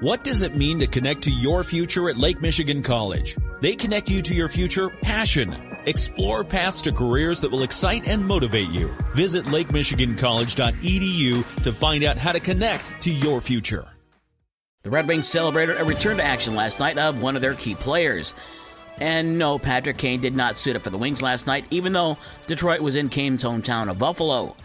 What does it mean to connect to your future at Lake Michigan College? They connect you to your future passion. Explore paths to careers that will excite and motivate you. Visit lakemichigancollege.edu to find out how to connect to your future. The Red Wings celebrated a return to action last night of one of their key players. And no, Patrick Kane did not suit up for the Wings last night, even though Detroit was in Kane's hometown of Buffalo.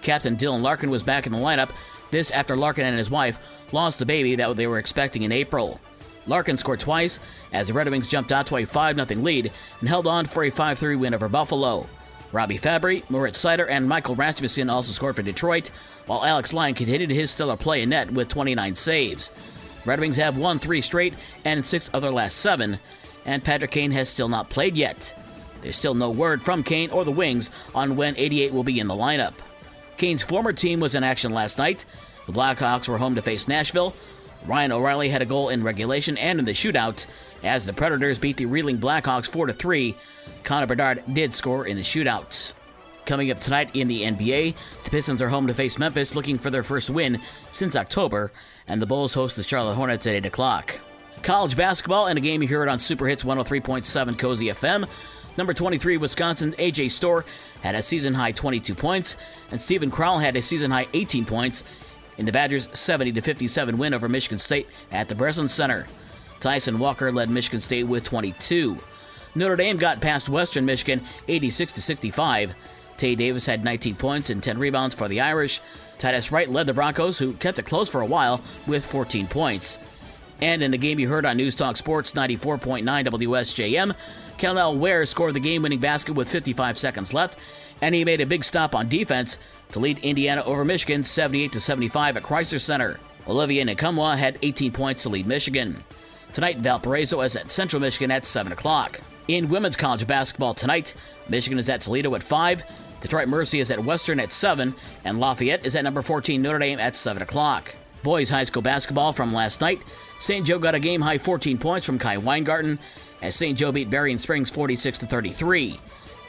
Captain Dylan Larkin was back in the lineup, this after Larkin and his wife lost the baby that they were expecting in April. Larkin scored twice as the Red Wings jumped out to a 5 0 lead and held on for a 5 3 win over Buffalo. Robby Fabbri, Moritz Seider, and Michael Rasmussen also scored for Detroit, while Alex Lyon continued his stellar play in net with 29 saves. Red Wings have won three straight and six of their last seven, and Patrick Kane has still not played yet. There's still no word from Kane or the Wings on when 88 will be in the lineup. Kane's former team was in action last night. The Blackhawks were home to face Nashville. Ryan O'Reilly had a goal in regulation and in the shootout as the Predators beat the reeling Blackhawks 4 3. Connor Bedard did score in the shootout. Coming up tonight in the NBA, the Pistons are home to face Memphis looking for their first win since October, and the Bulls host the Charlotte Hornets at 8 o'clock. College basketball and a game you heard on Super Hits 103.7 Cozy FM. Number 23, Wisconsin AJ Storr had a season high 22 points, and Steven Crowl had a season high 18 points in the Badgers' 70 57 win over Michigan State at the Breslin Center. Tyson Walker led Michigan State with 22. Notre Dame got past Western Michigan 86 65. Tae Davis had 19 points and 10 rebounds for the Irish. Titus Wright led the Broncos, who kept it close for a while, with 14 points. And in the game you heard on News Talk Sports 94.9 WSJM, Kel'el Ware scored the game winning basket with 55 seconds left, and he made a big stop on defense to lead Indiana over Michigan 78 75 at Crisler Center. Olivier Nkamhoua had 18 points to lead Michigan. Tonight, Valparaiso is at Central Michigan at 7 o'clock. In women's college basketball tonight, Michigan is at Toledo at 5, Detroit Mercy is at Western at 7, and Lafayette is at number 14 Notre Dame at 7 o'clock. Boys high school basketball from last night. St. Joe got a game high 14 points from Kai Weingarten as St. Joe beat Berrien Springs 46 to 33.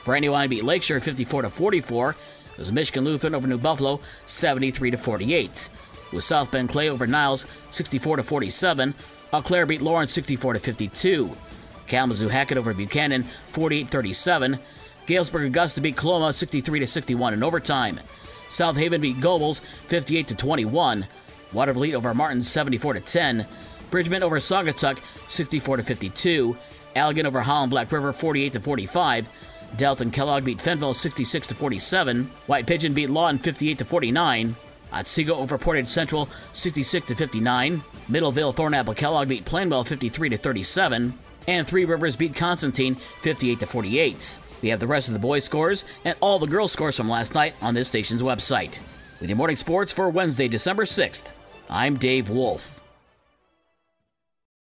Brandywine beat Lakeshore 54 to 44. It was Michigan Lutheran over New Buffalo 73 to 48. With South Bend Clay over Niles 64 to 47. Eau Claire beat Lawrence 64 to 52. Kalamazoo Hackett over Buchanan 48 37. Galesburg Augusta beat Coloma 63 to 61 in overtime. South Haven beat Gobles 58 to 21. Watervliet over Martin 74 to 10. Bridgman over Saugatuck 64 to 52. Allegan over Holland Black River 48 to 45. Delton Kellogg beat Fenville 66 to 47. White Pigeon beat Lawton 58 to 49. Otsego over Portage Central 66 to 59. Middleville Thornapple Kellogg beat Plainwell 53 to 37. And Three Rivers beat Constantine 58 to 48. We have the rest of the boys' scores and all the girls' scores from last night on this station's website. With your morning sports for Wednesday, December 6th, I'm Dave Wolf.